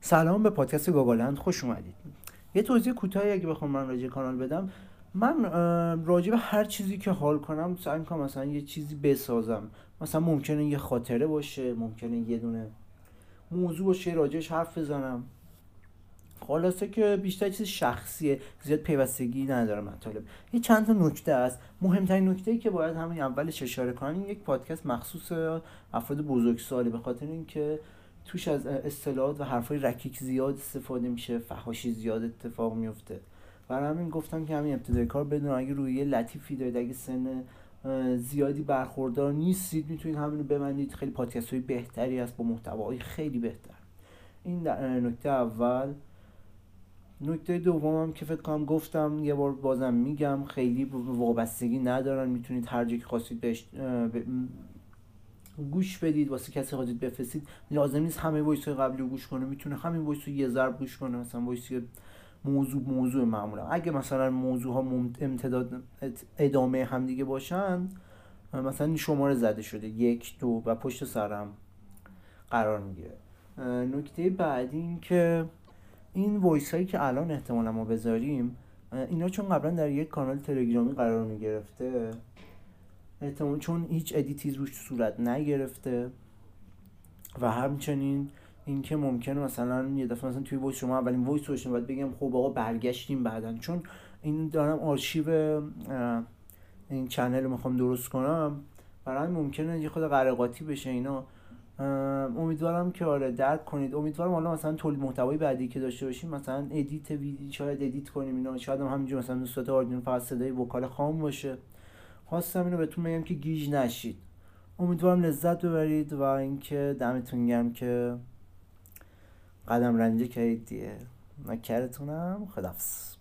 سلام به پادکست گاگالند خوش اومدید. یه توضیح کوتاهی اگه بخوام من راجع کانال بدم. من راجع به هر چیزی که حال کنم سعی می‌کنم مثلا یه چیزی بسازم. مثلا ممکنه یه خاطره باشه ممکنه یه دونه موضوع باشه راجعش حرف بزنم. خلاصه که بیشتر چیز شخصیه زیاد پیوستگی نداره مطالب. یه چند تا نکته است. مهمترین نکته ای که باید همین اولش اشاره کنم یک پادکست مخصوص افراد بزرگساله به خاطر اینکه توش از اصطلاحات و حرفای رکیک زیاد استفاده میشه فحاشی زیاد اتفاق میفته. برای همین گفتم که همین ابتدای کار بدون اگه روی لطیفی دارید اگه سن زیادی برخوردار نیستید می‌تونید همینو ببندید. خیلی پادکست های بهتری هست با محتواهای خیلی بهتر. این نکته اول. نکته دومم که فکر کنم گفتم یه بار بازم میگم خیلی وابستگی ندارن. می‌تونید هر جایی که خواستید بهش گوش بدید واسه کسی خواستید بفرستید. لازم نیست همه voice قبلی رو گوش کنه. می‌تونه همین voice رو یه ضرب گوش کنه. مثلا voice موضوع موضوع معمولا. اگه مثلا موضوع ها امتداد ادامه همدیگه باشن مثلا شماره زده شده. یک دو و پشت سرم قرار می‌گیره. نکته بعدی این که این voice هایی که الان احتمالا ما بذاریم اینا چون قبلا در یک کانال تلگرامی قرار می‌گرفته احتمال چون هیچ edit ی روش صورت نگرفته و همچنین اینکه ممکنه مثلا یه دفعه مثلا توی voice شما اولین voice رو باید بگم خب آقا برگشتیم بعدا. چون این دارم آرشیو این channel رو می‌خوام درست کنم برای ممکنه یه خود قر و قاطی بشه اینا. امیدوارم که آره درک کنید. امیدوارم حالا مثلا تولید محتوای بعدی که داشته باشیم مثلا edit ویدیو شاید edit کنیم اینا. شاید هم همینجور مثلا صورت آردینو فقط صدای vocal خام باشه. خواستم اینو بهتون بگم که گیج نشید. امیدوارم لذت ببرید و اینکه دمتون گرم که قدم رنجه کردید دیگه. نکرتونم خدافز